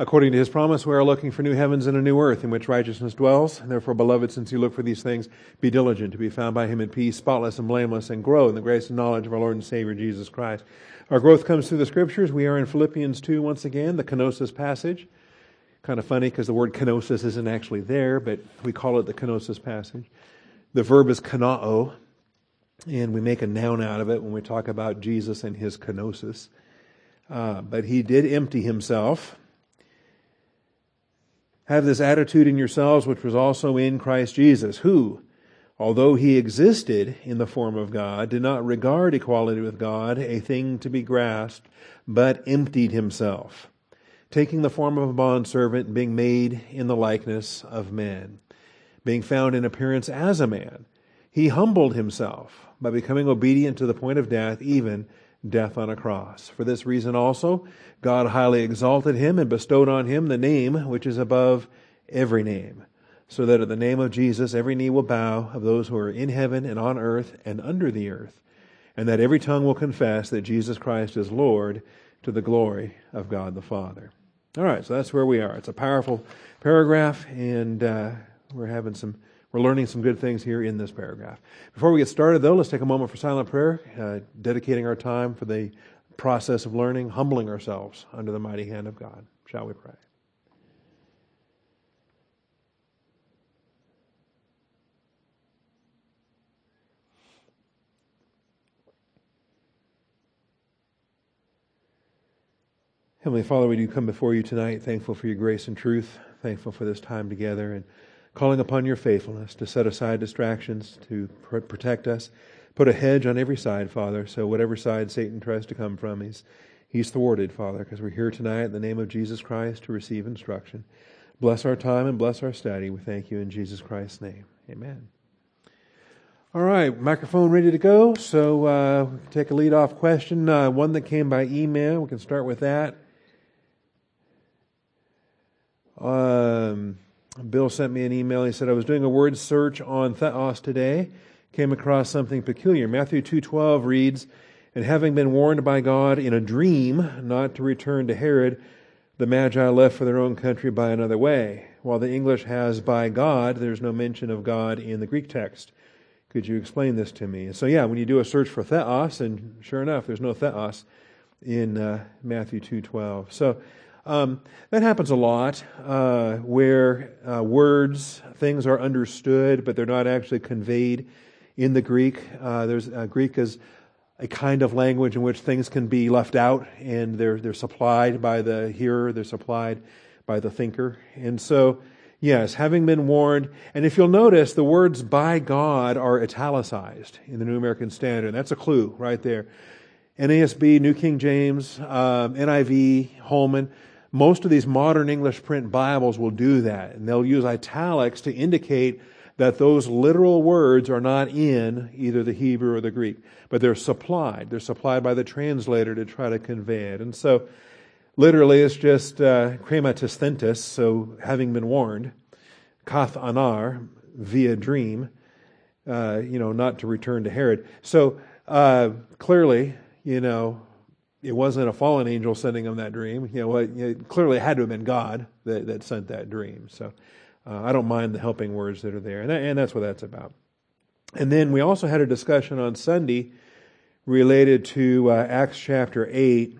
According to his promise, we are looking for new heavens and a new earth in which righteousness dwells. Therefore, beloved, since you look for these things, be diligent to be found by him in peace, spotless and blameless, and grow in the grace and knowledge of our Lord and Savior Jesus Christ. Our growth comes through the scriptures. We are in Philippians 2 once again, the kenosis passage. Kind of funny because the word kenosis isn't actually there, but we call it the kenosis passage. The verb is kanao, and we make a noun out of it when we talk about Jesus and his kenosis. Uh, but he did empty himself have this attitude in yourselves, which was also in Christ Jesus, who, although he existed in the form of God, did not regard equality with God a thing to be grasped, but emptied himself, taking the form of a bondservant being made in the likeness of men. Being found in appearance as a man, he humbled himself by becoming obedient to the point of death, even death on a cross. For this reason also, God highly exalted him and bestowed on him the name which is above every name, so that at the name of Jesus every knee will bow of those who are in heaven and on earth and under the earth, and that every tongue will confess that Jesus Christ is Lord to the glory of God the Father. All right, so that's where we are. It's a powerful paragraph, and uh, we're having some we're learning some good things here in this paragraph. Before we get started, though, let's take a moment for silent prayer, uh, dedicating our time for the process of learning, humbling ourselves under the mighty hand of God. Shall we pray? Heavenly Father, we do come before you tonight, thankful for your grace and truth, thankful for this time together, and calling upon your faithfulness to set aside distractions, to pr- protect us. Put a hedge on every side, Father, so whatever side Satan tries to come from, he's, he's thwarted, Father, because we're here tonight in the name of Jesus Christ to receive instruction. Bless our time and bless our study. We thank you in Jesus Christ's name. Amen. All right, microphone ready to go. So uh, we can take a lead off question. Uh, one that came by email. We can start with that. Um, Bill sent me an email. He said, I was doing a word search on theos today, came across something peculiar. Matthew 2.12 reads, And having been warned by God in a dream not to return to Herod, the Magi left for their own country by another way. While the English has by God, there's no mention of God in the Greek text. Could you explain this to me? So yeah, when you do a search for theos, and sure enough, there's no theos in uh, Matthew 2.12. So um, that happens a lot uh, where uh, words, things are understood, but they're not actually conveyed in the Greek. Uh, there's uh, Greek is a kind of language in which things can be left out, and they're they're supplied by the hearer, they're supplied by the thinker, and so. Yes, having been warned. And if you'll notice, the words by God are italicized in the New American Standard. That's a clue right there. NASB, New King James, um, NIV, Holman, most of these modern English print Bibles will do that, and they'll use italics to indicate that those literal words are not in either the Hebrew or the Greek, but they're supplied. They're supplied by the translator to try to convey it. And so, literally, it's just uh, so having been warned, kat' onar, via dream, uh, you know, not to return to Herod. So, uh, clearly, you know, it wasn't a fallen angel sending him that dream. You know, it clearly had to have been God that, that sent that dream. So uh, I don't mind the helping words that are there, and, that, and that's what that's about. And then we also had a discussion on Sunday related to uh, Acts chapter 8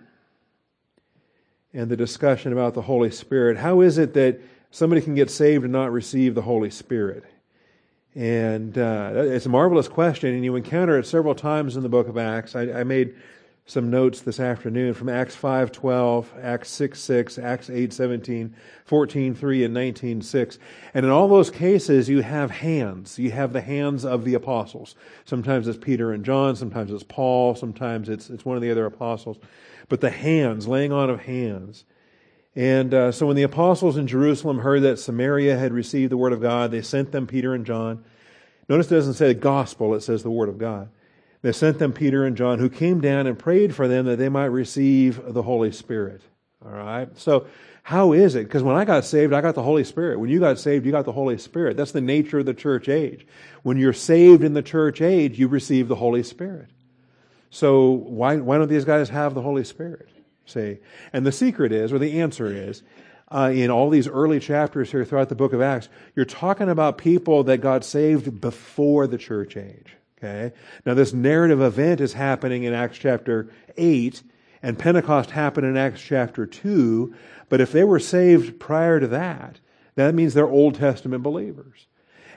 and the discussion about the Holy Spirit. How is it that somebody can get saved and not receive the Holy Spirit? And uh, it's a marvelous question, and you encounter it several times in the book of Acts. I, I made some notes this afternoon from Acts 5:12, Acts 6:6, Acts 8:17, 14:3 and 19:6. And in all those cases you have hands. You have the hands of the apostles. Sometimes it's Peter and John, sometimes it's Paul, sometimes it's it's one of the other apostles. But the hands, laying on of hands. And uh, so when the apostles in Jerusalem heard that Samaria had received the word of God, they sent them Peter and John. Notice it doesn't say gospel, it says the word of God. They sent them Peter and John, who came down and prayed for them that they might receive the Holy Spirit. All right? So, how is it? Because when I got saved, I got the Holy Spirit. When you got saved, you got the Holy Spirit. That's the nature of the church age. When you're saved in the church age, you receive the Holy Spirit. So, why, why don't these guys have the Holy Spirit? See? And the secret is, or the answer is, uh, in all these early chapters here throughout the book of Acts, you're talking about people that got saved before the church age. Okay? Now, this narrative event is happening in Acts chapter 8, and Pentecost happened in Acts chapter 2, but if they were saved prior to that, that means they're Old Testament believers.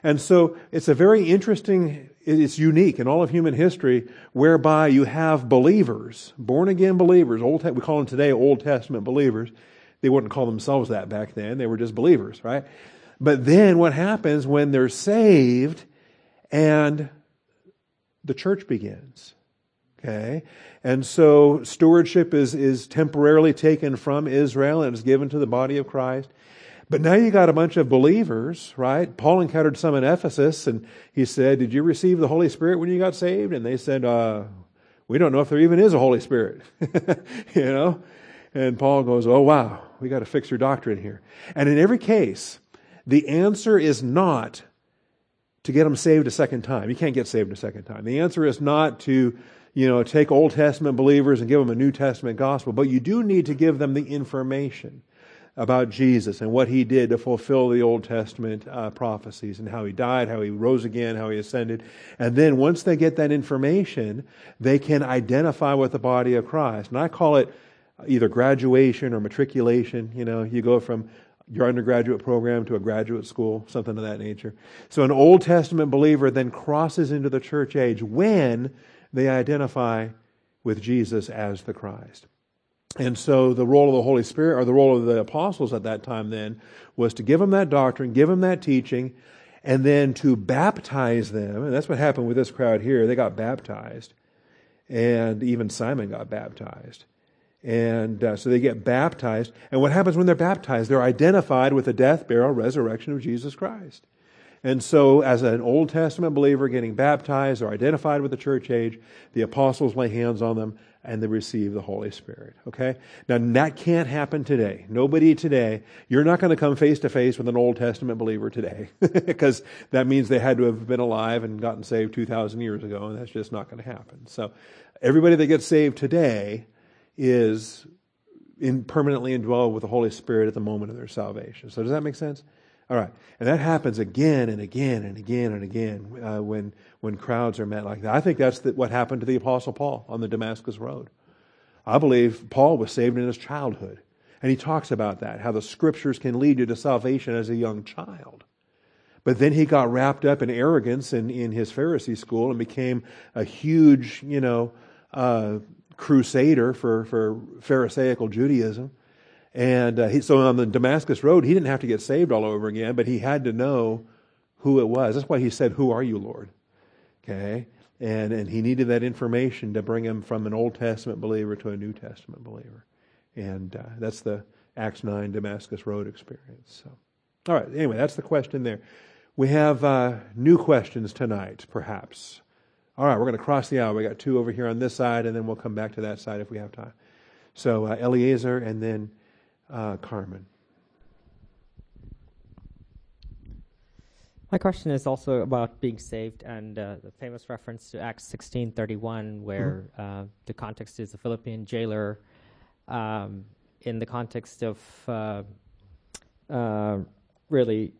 And so it's a very interesting, it's unique in all of human history whereby you have believers, born again believers, Old, we call them today Old Testament believers. They wouldn't call themselves that back then. They were just believers, right? But then what happens when they're saved and the church begins? Okay? And so stewardship is, is temporarily taken from Israel and is given to the body of Christ. But now you got a bunch of believers, right? Paul encountered some in Ephesus and he said, Did you receive the Holy Spirit when you got saved? And they said, uh, We don't know if there even is a Holy Spirit. you know? And Paul goes, Oh, wow, we got to fix your doctrine here. And in every case, the answer is not to get them saved a second time. You can't get saved a second time. The answer is not to, you know, take Old Testament believers and give them a New Testament gospel, but you do need to give them the information about Jesus and what he did to fulfill the Old Testament uh, prophecies and how he died, how he rose again, how he ascended. And then once they get that information, they can identify with the body of Christ. And I call it either graduation or matriculation. You know, you go from your undergraduate program to a graduate school, something of that nature. So an Old Testament believer then crosses into the church age when they identify with Jesus as the Christ. And so the role of the Holy Spirit, or the role of the apostles at that time then, was to give them that doctrine, give them that teaching, and then to baptize them. And that's what happened with this crowd here. They got baptized. And even Simon got baptized. And uh, so they get baptized. And what happens when they're baptized? They're identified with the death, burial, resurrection of Jesus Christ. And so, as an Old Testament believer getting baptized or identified with the church age, the apostles lay hands on them and they receive the Holy Spirit. Okay? Now, that can't happen today. Nobody today, you're not going to come face to face with an Old Testament believer today because that means they had to have been alive and gotten saved 2,000 years ago, and that's just not going to happen. So, everybody that gets saved today is in permanently indwelled with the Holy Spirit at the moment of their salvation. So, does that make sense? All right, and that happens again and again and again and again uh, when when crowds are met like that. I think that's the, what happened to the Apostle Paul on the Damascus Road. I believe Paul was saved in his childhood, and he talks about that how the Scriptures can lead you to salvation as a young child. But then he got wrapped up in arrogance in, in his Pharisee school and became a huge, you know, uh, crusader for, for Pharisaical Judaism. And uh, he, so on the Damascus Road, he didn't have to get saved all over again, but he had to know who it was. That's why he said, Who are you, Lord? Okay? And, and he needed that information to bring him from an Old Testament believer to a New Testament believer. And uh, that's the Acts 9 Damascus Road experience. So, all right, anyway, that's the question there. We have uh, new questions tonight, perhaps. All right, we're going to cross the aisle. We got two over here on this side, and then we'll come back to that side if we have time. So uh, Eliezer and then uh, Carmen. My question is also about being saved and uh, the famous reference to Acts 16:31, where mm-hmm. uh, the context is the Philippian jailer, um, in the context of uh, uh really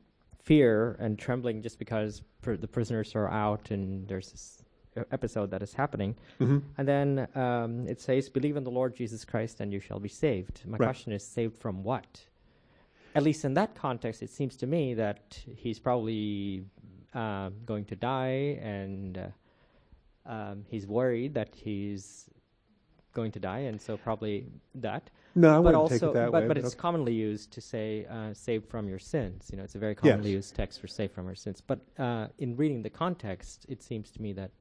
fear and trembling, just because pr- the prisoners are out and there's this episode that is happening. Mm-hmm. And then um, it says, Believe in the Lord Jesus Christ and you shall be saved. My right. question is, saved from what? At least in that context, it seems to me that he's probably uh, going to die and uh, um, he's worried that he's going to die, and so probably that. No, I but wouldn't also, take it that but, way. But, but it's okay. commonly used to say uh, "saved from your sins." You know, it's a very commonly yes. used text for "saved from your sins." But uh, in reading the context, it seems to me that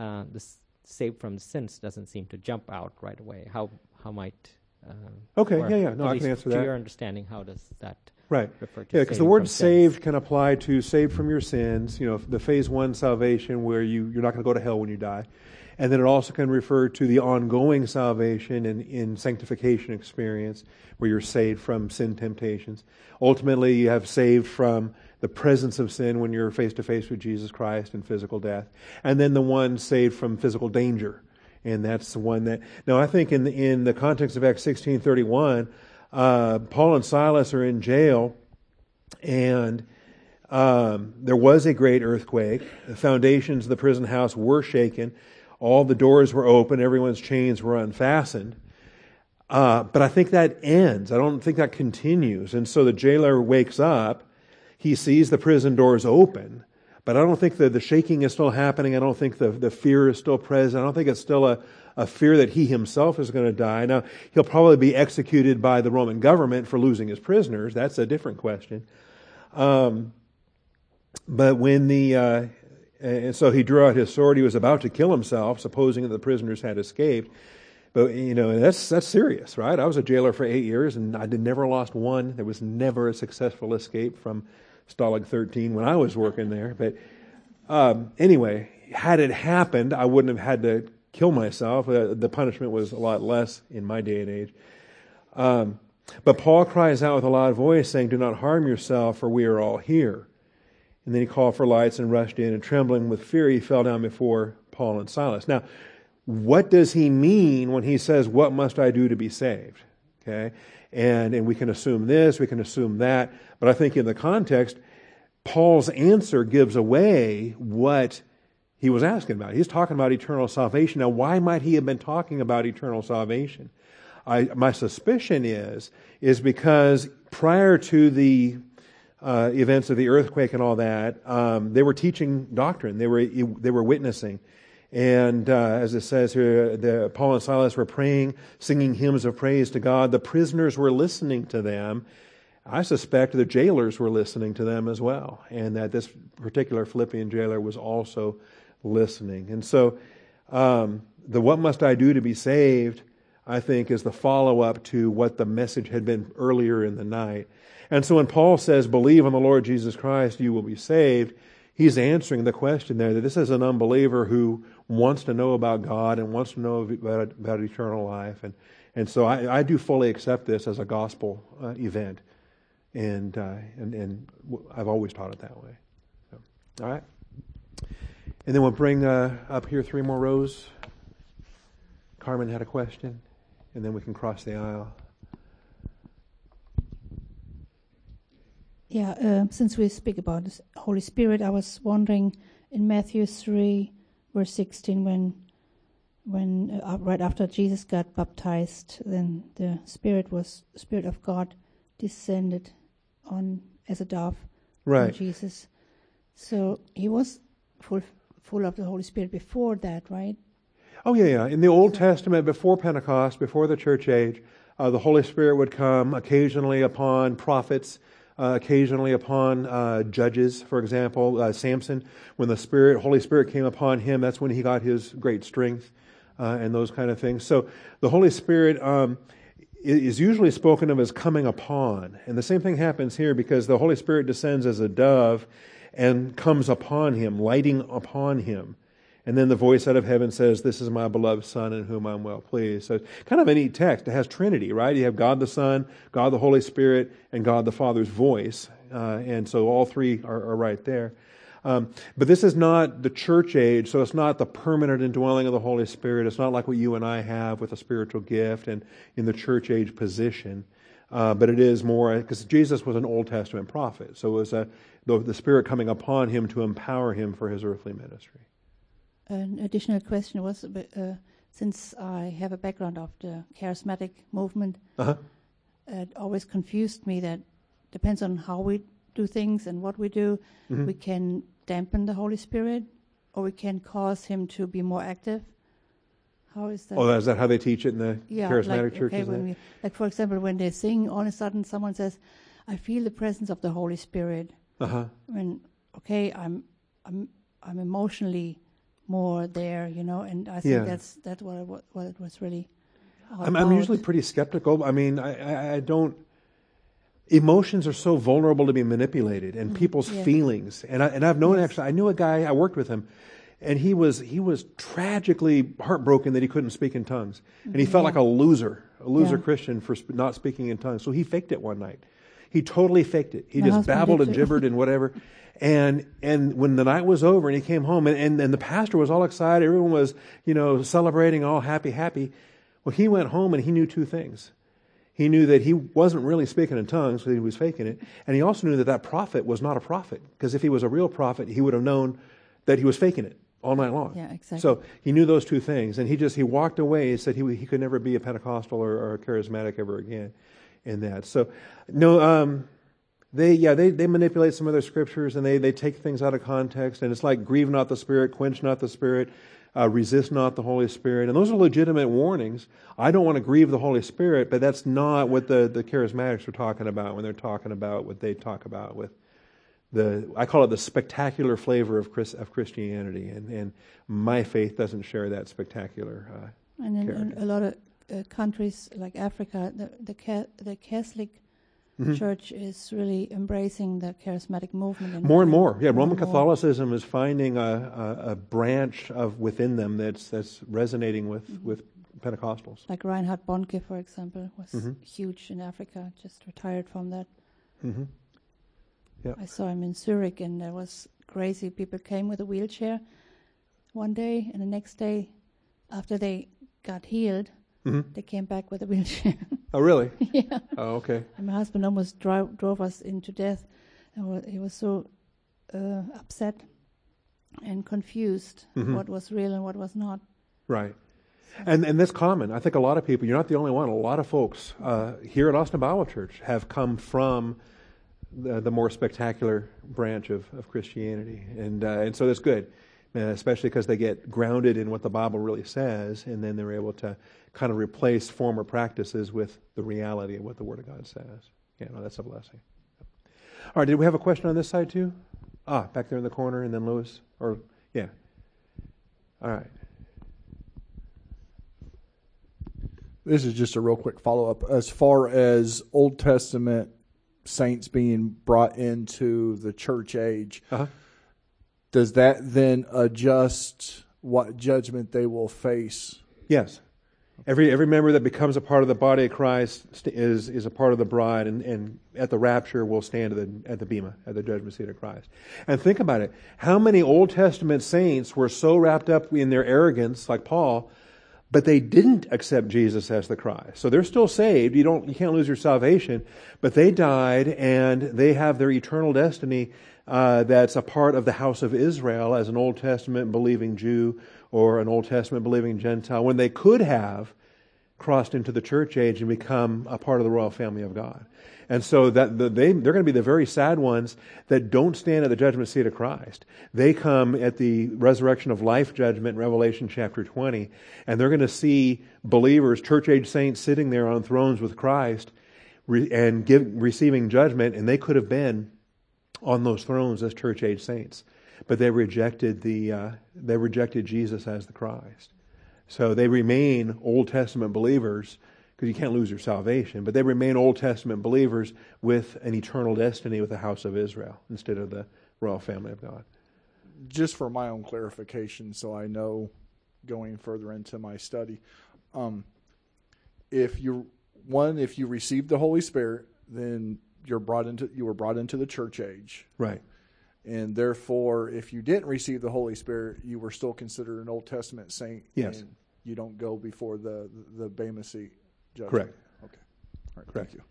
uh, the s- saved from sins doesn't seem to jump out right away. How how might uh, okay, yeah, yeah, no, I can answer to that. your understanding, how does that right? Refer to yeah, because the word "saved" sins? can apply to saved from your sins. You know, the phase one salvation where you you're not going to go to hell when you die, and then it also can refer to the ongoing salvation and in sanctification experience where you're saved from sin temptations. Ultimately, you have saved from the presence of sin when you're face to face with Jesus Christ and physical death, and then the one saved from physical danger, and that's the one that. Now, I think in the, in the context of Acts sixteen thirty one, uh, Paul and Silas are in jail, and um, there was a great earthquake. The foundations of the prison house were shaken. All the doors were open. Everyone's chains were unfastened. Uh, but I think that ends. I don't think that continues. And so the jailer wakes up. He sees the prison doors open. But I don't think that the shaking is still happening. I don't think the, the fear is still present. I don't think it's still a, a fear that he himself is going to die. Now, he'll probably be executed by the Roman government for losing his prisoners. That's a different question. Um, but when the, uh, and so he drew out his sword, he was about to kill himself, supposing that the prisoners had escaped. But, you know, that's, that's serious, right? I was a jailer for eight years and I did, never lost one. There was never a successful escape from Stalag 13 when I was working there. But um, anyway, had it happened, I wouldn't have had to kill myself. Uh, the punishment was a lot less in my day and age. Um, but Paul cries out with a loud voice, saying, Do not harm yourself, for we are all here. And then he called for lights and rushed in, and trembling with fear, he fell down before Paul and Silas. Now, what does he mean when he says, What must I do to be saved? Okay? And, and we can assume this, we can assume that, but I think in the context, Paul's answer gives away what he was asking about. He's talking about eternal salvation. Now, why might he have been talking about eternal salvation? I, my suspicion is, is because prior to the uh, events of the earthquake and all that, um, they were teaching doctrine. They were they were witnessing, and uh, as it says here, the, Paul and Silas were praying, singing hymns of praise to God. The prisoners were listening to them. I suspect the jailers were listening to them as well, and that this particular Philippian jailer was also listening. And so, um, the "What must I do to be saved?" I think is the follow up to what the message had been earlier in the night. And so when Paul says, believe on the Lord Jesus Christ, you will be saved, he's answering the question there that this is an unbeliever who wants to know about God and wants to know about, about eternal life. And, and so I, I, do fully accept this as a gospel uh, event. And, uh, and, and I've always taught it that way. So, all right. And then we'll bring uh, up here three more rows. Carmen had a question, and then we can cross the aisle. Yeah, uh, since we speak about the Holy Spirit, I was wondering in Matthew 3, verse 16, when when uh, right after Jesus got baptized, then the Spirit was Spirit of God descended on as a dove right. on Jesus. So he was full full of the Holy Spirit before that, right? Oh yeah, yeah. In the Old Testament, before Pentecost, before the church age, uh, the Holy Spirit would come occasionally upon prophets uh, occasionally upon uh, judges, for example, uh, Samson. When the Spirit, Holy Spirit came upon him, that's when he got his great strength uh, and those kind of things. So the Holy Spirit um, is usually spoken of as coming upon. And the same thing happens here because the Holy Spirit descends as a dove and comes upon him, lighting upon him. And then the voice out of heaven says, This is my beloved Son in whom I'm well pleased. So kind of a neat text. It has Trinity, right? You have God the Son, God the Holy Spirit, and God the Father's voice. Uh, and so all three are, are right there. Um, but this is not the church age, so it's not the permanent indwelling of the Holy Spirit. It's not like what you and I have with a spiritual gift and in the church age position. Uh, but it is more because Jesus was an Old Testament prophet, so it was a, the, the Spirit coming upon him to empower him for his earthly ministry an additional question was uh, since I have a background of the charismatic movement, uh-huh. it always confused me that depends on how we do things and what we do, mm-hmm. we can dampen the Holy Spirit or we can cause him to be more active. How is that? Oh, is that how they teach it in the yeah, charismatic like, churches? Okay, we, like for example, when they sing, all of a sudden someone says, "I feel the presence of the Holy Spirit." Uh huh. When okay, I'm I'm I'm emotionally more there, you know. And I think yeah. that's that's what it, what it was really. I'm, I'm, usually pretty skeptical. I mean, I, I, I, don't. Emotions are so vulnerable to be manipulated, and mm, people's yeah. feelings. And I and I've known yes. actually. I knew a guy. I worked with him, and he was he was tragically heartbroken that he couldn't speak in tongues, and he felt yeah. like a loser, a loser. Christian for sp- not speaking in tongues. So he faked it one night. He totally faked it. He My just babbled and gibbered and whatever. And and when the night was over and he came home and, and, and the pastor was all excited, everyone was, you know, celebrating, all happy, happy. Well, he went home and he knew two things. He knew that he wasn't really speaking in tongues, so he was faking it. And he also knew that that prophet was not a prophet, because if he was a real prophet, he would have known that he was faking it all night long. Yeah, exactly. So he knew those two things, and he just he walked away. He said he he could never be a Pentecostal or, or a charismatic ever again. In that, so no, um, they yeah they they manipulate some of their scriptures and they they take things out of context, and it's like grieve not the spirit, quench not the spirit. Uh, resist not the Holy Spirit. And those are legitimate warnings. I don't want to grieve the Holy Spirit, but that's not what the, the charismatics are talking about when they're talking about what they talk about with the, I call it the spectacular flavor of, Chris, of Christianity. And, and my faith doesn't share that spectacular. Uh, And then character. a lot of uh, countries like Africa, the the, ca- the Catholic Mhm. Church is really embracing the charismatic movement. And More and more, yeah. Roman and more. Catholicism is finding a, a, a branch of within them that's that's resonating with, Mhm. with Pentecostals. Like Reinhard Bonnke, for example, was Mhm. huge in Africa. Just retired from that. hmm I saw him in Zurich, and it was crazy. People came with a wheelchair one day, and the next day, after they got healed, hmm they came back with a wheelchair. Oh, really? yeah. Oh, okay. And my husband almost drove, drove us into death. And he was so uh, upset and confused Mhm. what was real and what was not. Right. And and that's common. I think a lot of people. You're not the only one. A lot of folks uh, here at Austin Bible Church have come from the, the more spectacular branch of, of Christianity, and uh, and so that's good, especially because they get grounded in what the Bible really says, and then they're able to kind of replace former practices with the reality of what the Word of God says. Yeah, no, that's a blessing. All right. Did we have a question on this side too? Ah, back there in the corner, and then Lewis, or yeah. All right. This is just a real quick follow up. As far as Old Testament saints being brought into the church age, Uh-huh. Does that then adjust what judgment they will face? Yes. Every every member that becomes a part of the body of Christ is is a part of the bride, and, and at the rapture will stand at the at the bema at the judgment seat of Christ. And think about it: how many Old Testament saints were so wrapped up in their arrogance, like Paul, but they didn't accept Jesus as the Christ. So they're still saved. You don't you can't lose your salvation, but they died and they have their eternal destiny uh, that's a part of the house of Israel as an Old Testament believing Jew or an Old Testament believing Gentile when they could have crossed into the church age and become a part of the royal family of God. And so that the, they they're going to be the very sad ones that don't stand at the judgment seat of Christ. They come at the resurrection of life judgment Revelation chapter 20 and they're going to see believers, church age saints sitting there on thrones with Christ and give, receiving judgment and they could have been on those thrones as church age saints. But they rejected the uh, they rejected Jesus as the Christ. So they remain Old Testament believers because you can't lose your salvation, but they remain Old Testament believers with an eternal destiny with the house of Israel instead of the royal family of God. Just for my own clarification, so I know going further into my study, um, if you one, if you received the Holy Spirit, then you're brought into you were brought into the church age. Right. and therefore, if you didn't receive the Holy Spirit, you were still considered an Old Testament saint. Yes. and you don't go before the the Bema seat judgment. Correct. Okay. All right. Correct. Thank you.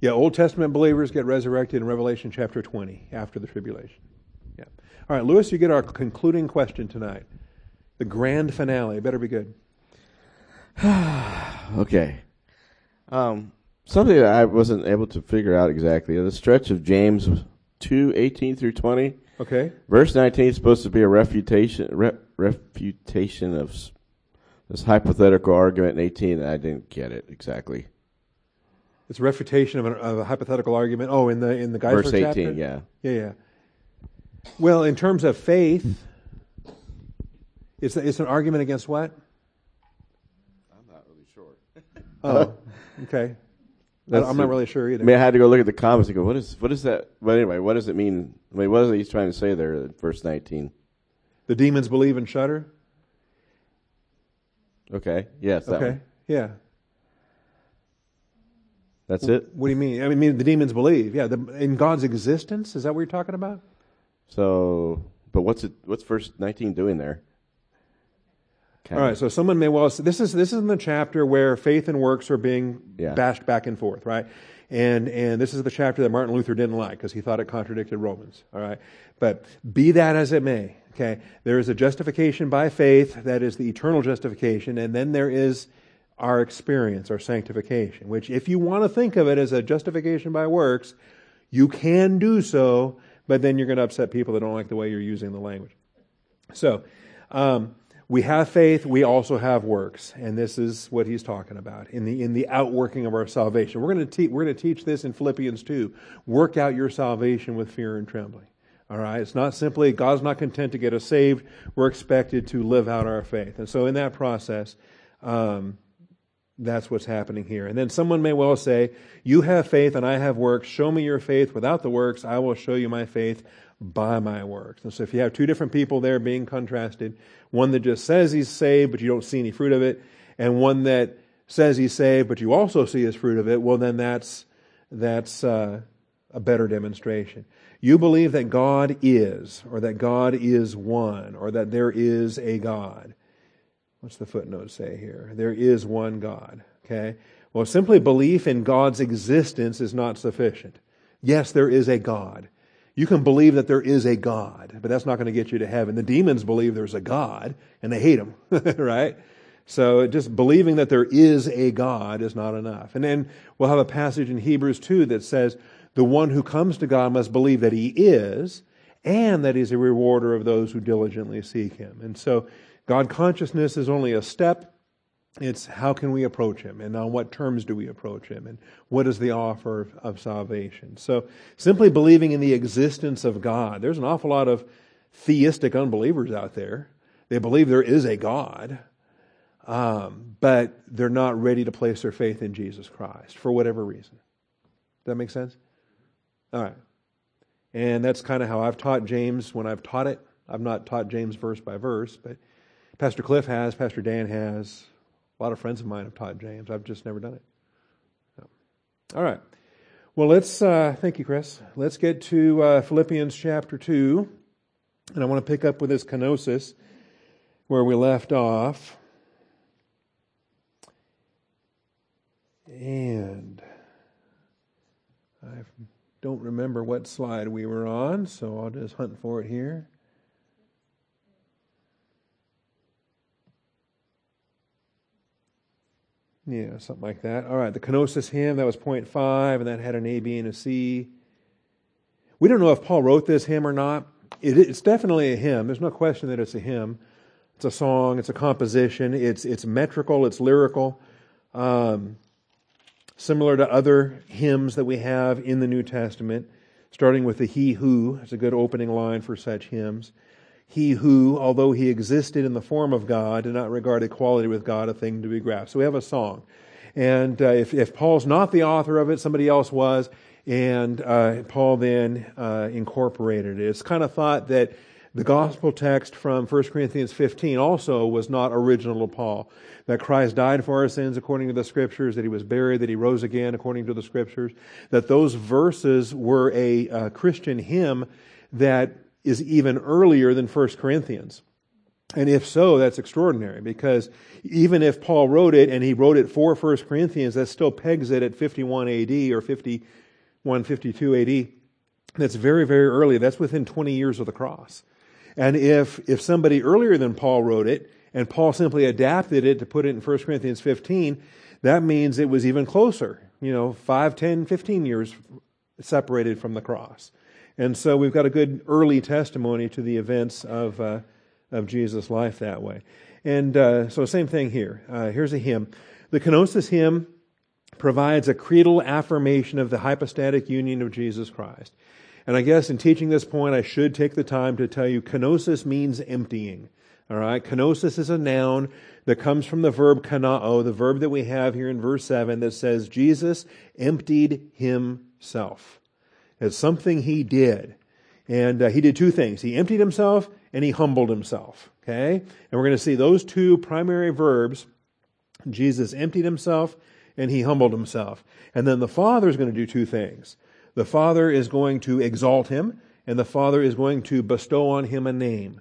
Yeah, Old Testament believers get resurrected in Revelation chapter 20 after the tribulation. Yeah. All right, Lewis, you get our concluding question tonight. The grand finale. Better be good. Okay. Um, something that I wasn't able to figure out exactly. The stretch of James 2, 18 through 20. Okay? Verse 19 is supposed to be a refutation, re- refutation of this hypothetical argument in 18, and I didn't get it exactly. It's a refutation of, an, of a hypothetical argument. Oh, in the in the Geisler Verse 18, chapter? yeah. Yeah, yeah. Well, in terms of faith, it's it's an argument against what? I'm not really sure. Oh, okay. I- That's I'm not really sure I either. mean, I had to go look at the comments and go, what is what is that? But anyway, what does it mean? I mean, what is it he's trying to say there in verse 19? The demons believe and shudder. Okay, yes, that Okay, one. yeah. That's it? What do you mean? I mean, the demons believe. Yeah, the, in God's existence. Is that what you're talking about? So, but what's it? What's verse 19 doing there? Kind All right, so someone may well say, this is this is in the chapter where faith and works are being Yeah. bashed back and forth, right? And and this is the chapter that Martin Luther didn't like because he thought it contradicted Romans. All right, but be that as it may, okay, there is a justification by faith that is the eternal justification, and then there is our experience, our sanctification. Which, if you want to think of it as a justification by works, you can do so, but then you're going to upset people that don't like the way you're using the language. So, um, we have faith. We also have works, and this is what he's talking about in the in the outworking of our salvation. We're going to teach. We're going to teach this in Philippians two. Work out your salvation with fear and trembling. All right. It's not simply God's not content to get us saved. We're expected to live out our faith, and so in that process. Um, that's what's happening here. And then someone may well say, You have faith and I have works. Show me your faith without the works. I will show you my faith by my works. And so if you have two different people there being contrasted, one that just says he's saved, but you don't see any fruit of it, and one that says he's saved, but you also see his fruit of it, well, then that's, that's uh, a better demonstration. You believe that God is, or that God is one, or that there is a God what's the footnote say here? There is one God. Okay? Well, simply belief in God's existence is not sufficient. Yes, there is a God. You can believe that there is a God, but that's not going to get you to heaven. The demons believe there's a God and they hate him, right? So just believing that there is a God is not enough. And then we'll have a passage in Hebrews 2 that says, the one who comes to God must believe that he is and that he's a rewarder of those who diligently seek him. And so God consciousness is only a step. It's how can we approach Him and on what terms do we approach Him and what is the offer of, of salvation. So simply believing in the existence of God. There's an awful lot of theistic unbelievers out there. They believe there is a God, um, but they're not ready to place their faith in Jesus Christ for whatever reason. Does that make sense? All right. And that's kind of how I've taught James when I've taught it. I've not taught James verse by verse, but Pastor Cliff has, Pastor Dan has, a lot of friends of mine have taught James. I've just never done it. So. All right. Well, let's, uh, thank you, Chris. Let's get to uh, Philippians chapter 2. And I want to pick up with this kenosis where we left off. And I don't remember what slide we were on, so I'll just hunt for it here. Yeah, something like that. All right, the kenosis hymn, that was point five, and that had an A, B, and a C. We don't know if Paul wrote this hymn or not. It, it's definitely a hymn. There's no question that it's a hymn. It's a song, it's a composition, it's, it's metrical, it's lyrical. Um, similar to other hymns that we have in the New Testament, starting with the He Who. It's a good opening line for such hymns. He who, although he existed in the form of God, did not regard equality with God a thing to be grasped. So we have a song. And uh, if, if Paul's not the author of it, somebody else was, and uh, Paul then uh, incorporated it. It's kind of thought that the gospel text from 1 Corinthians 15 also was not original to Paul. That Christ died for our sins according to the scriptures, that he was buried, that he rose again according to the scriptures, that those verses were a, a Christian hymn that is even earlier than 1 Corinthians. And if so, that's extraordinary because even if Paul wrote it and he wrote it for 1 Corinthians, that still pegs it at 51 AD or 51, 52 AD. That's very, very early. That's within 20 years of the cross. And if, if somebody earlier than Paul wrote it and Paul simply adapted it to put it in 1 Corinthians 15, that means it was even closer, you know, 5, 10, 15 years separated from the cross. And so we've got a good early testimony to the events of, uh, of Jesus' life that way. And uh, so, same thing here. Uh, here's a hymn. The kenosis hymn provides a creedal affirmation of the hypostatic union of Jesus Christ. And I guess in teaching this point, I should take the time to tell you kenosis means emptying. All right, kenosis is a noun that comes from the verb kanao, the verb that we have here in verse 7 that says Jesus emptied himself. It's something he did. And uh, he did two things. He emptied himself and he humbled himself. Okay? And we're going to see those two primary verbs. Jesus emptied himself and he humbled himself. And then the Father is going to do two things. The Father is going to exalt him and the Father is going to bestow on him a name.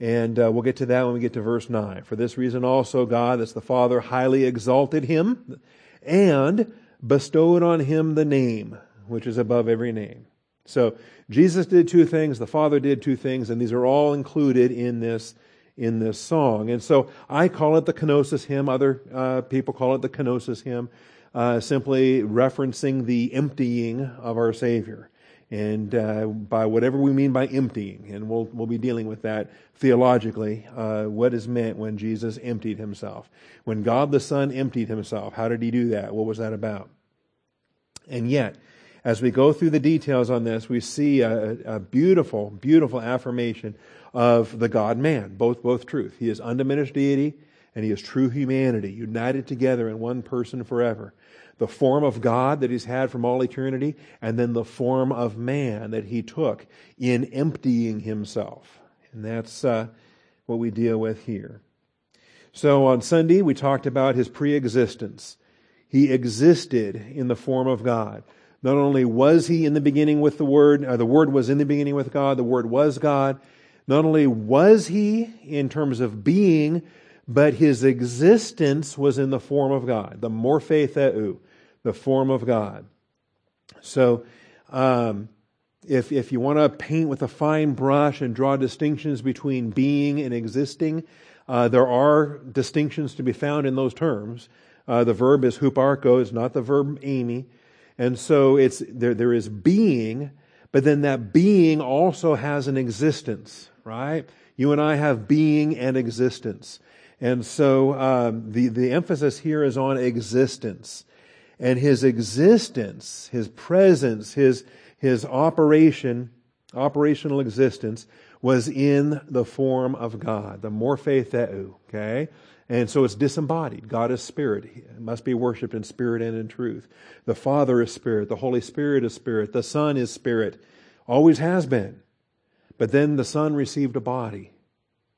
And uh, we'll get to that when we get to verse 9. For this reason also God, that's the Father, highly exalted him and bestowed on him the name which is above every name. So Jesus did two things, the Father did two things, and these are all included in this in this song. And so I call it the kenosis hymn. Other uh, people call it the kenosis hymn, uh, simply referencing the emptying of our Savior. And uh, by whatever we mean by emptying, and we'll we'll be dealing with that theologically, uh, what is meant when Jesus emptied himself, when God the Son emptied himself. How did he do that? What was that about? And yet, as we go through the details on this, we see a, a beautiful, beautiful affirmation of the God man, both, both truth. He is undiminished deity and he is true humanity, united together in one person forever. The form of God that he's had from all eternity, and then the form of man that he took in emptying himself. And that's uh, what we deal with here. So on Sunday, we talked about his pre-existence. He existed in the form of God. Not only was he in the beginning with the Word, uh, the Word was in the beginning with God, the Word was God. Not only was he in terms of being, but his existence was in the form of God, the morphe theou, the form of God. So, um, if, if you want to paint with a fine brush and draw distinctions between being and existing, uh, there are distinctions to be found in those terms. Uh, the verb is huparko, is not the verb eimi. And so it's, there, there is being, but then that being also has an existence, right? You and I have being and existence. And so um, the, the emphasis here is on existence. And his existence, his presence, his, his operation, operational existence was in the form of God, the morphe theou, okay? And so it's disembodied. God is spirit. It must be worshiped in spirit and in truth. The Father is spirit. The Holy Spirit is spirit. The Son is spirit. Always has been. But then the Son received a body.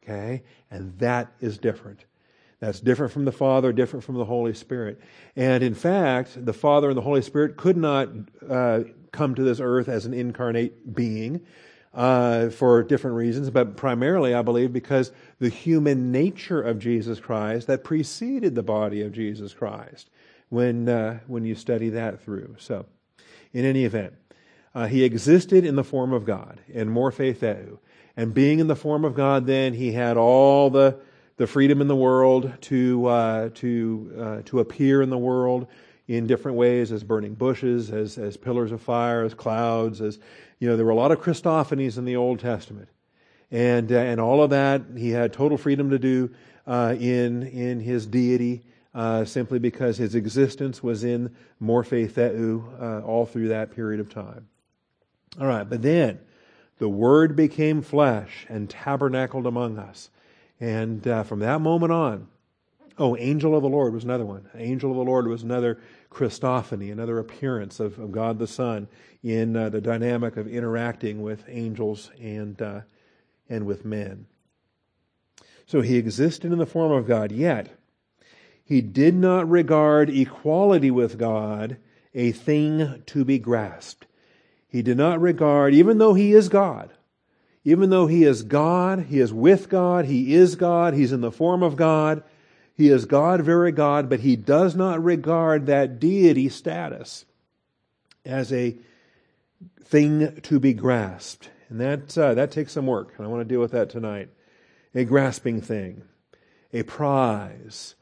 Okay? And that is different. That's different from the Father, different from the Holy Spirit. And in fact, the Father and the Holy Spirit could not uh, come to this earth as an incarnate being uh, for different reasons, but primarily, I believe, because the human nature of Jesus Christ that preceded the body of Jesus Christ. When uh, when you study that through, so in any event, uh, he existed in the form of God in morphe and being in the form of God, then he had all the the freedom in the world to uh, to uh, to appear in the world in different ways as burning bushes, as as pillars of fire, as clouds, as you know, there were a lot of Christophanies in the Old Testament. And, uh, and all of that he had total freedom to do uh, in, in his deity uh, simply because his existence was in morphe theou uh, all through that period of time. All right, but then the Word became flesh and tabernacled among us. And uh, from that moment on, Oh, angel of the Lord was another one. Angel of the Lord was another Christophany, another appearance of, of God the Son in uh, the dynamic of interacting with angels and, uh, and with men. So he existed in the form of God, yet he did not regard equality with God a thing to be grasped. He did not regard, even though he is God, even though he is God, he is with God, he is God, he's in the form of God, he is God, very God, but he does not regard that deity status as a thing to be grasped. And that, uh, that takes some work, and I want to deal with that tonight. A grasping thing, a prize,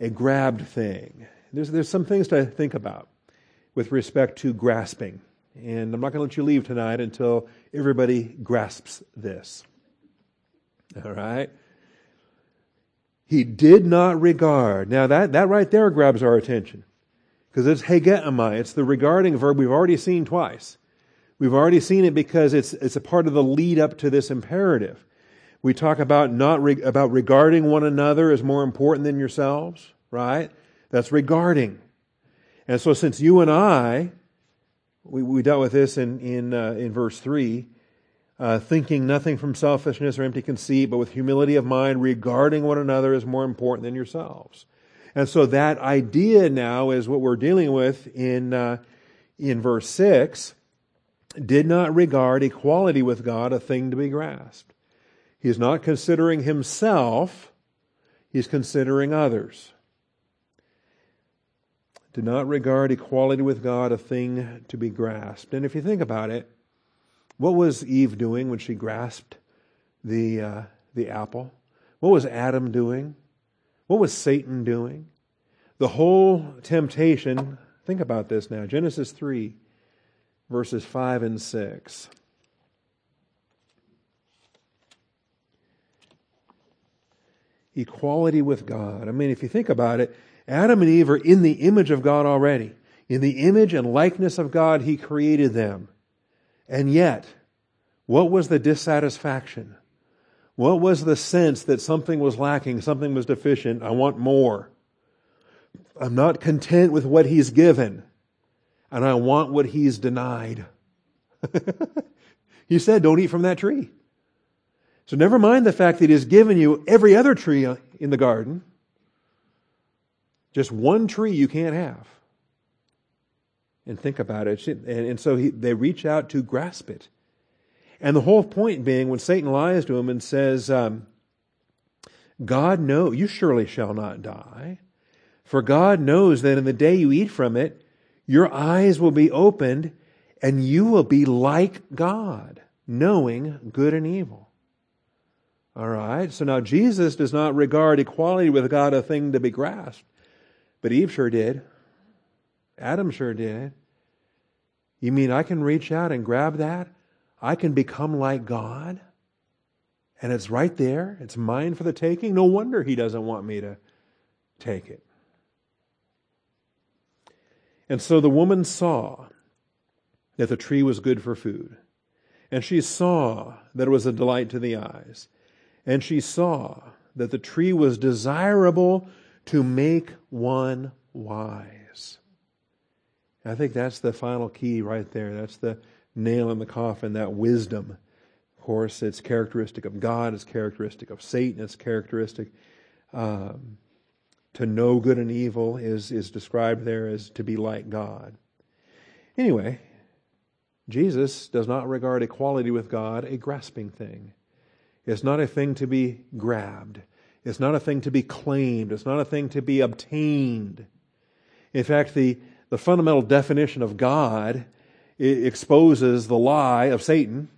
a grabbed thing. There's, there's some things to think about with respect to grasping. And I'm not going to let you leave tonight until everybody grasps this. All right? He did not regard. Now that, that right there grabs our attention. Because it's hegetomai. It's the regarding verb we've already seen twice. We've already seen it because it's, it's a part of the lead up to this imperative. We talk about not re, about regarding one another as more important than yourselves, right? That's regarding. And so since you and I, we, we dealt with this in, in, uh, in verse 3, uh, thinking nothing from selfishness or empty conceit, but with humility of mind, regarding one another as more important than yourselves. And so that idea now is what we're dealing with in, uh, in verse 6. Did not regard equality with God a thing to be grasped. He's not considering himself, he's considering others. Do not regard equality with God a thing to be grasped. And if you think about it, what was Eve doing when she grasped the, uh, the apple? What was Adam doing? What was Satan doing? The whole temptation, think about this now Genesis 3, verses 5 and 6. Equality with God. I mean, if you think about it, Adam and Eve are in the image of God already. In the image and likeness of God, He created them. And yet, what was the dissatisfaction? What was the sense that something was lacking, something was deficient? I want more. I'm not content with what He's given, and I want what He's denied. he said, Don't eat from that tree. So never mind the fact that He's given you every other tree in the garden. Just one tree you can't have. And think about it. And, and so he, they reach out to grasp it. And the whole point being when Satan lies to him and says, um, God know you surely shall not die. For God knows that in the day you eat from it, your eyes will be opened and you will be like God, knowing good and evil. All right. So now Jesus does not regard equality with God a thing to be grasped. But Eve sure did. Adam sure did. You mean I can reach out and grab that? I can become like God? And it's right there. It's mine for the taking. No wonder he doesn't want me to take it. And so the woman saw that the tree was good for food. And she saw that it was a delight to the eyes. And she saw that the tree was desirable to make one wise. I think that's the final key right there. That's the nail in the coffin, that wisdom. Of course, it's characteristic of God, it's characteristic of Satan, it's characteristic. Um, to know good and evil is, is described there as to be like God. Anyway, Jesus does not regard equality with God a grasping thing. It's not a thing to be grabbed. It's not a thing to be claimed. It's not a thing to be obtained. In fact, the, the fundamental definition of God exposes the lie of Satan.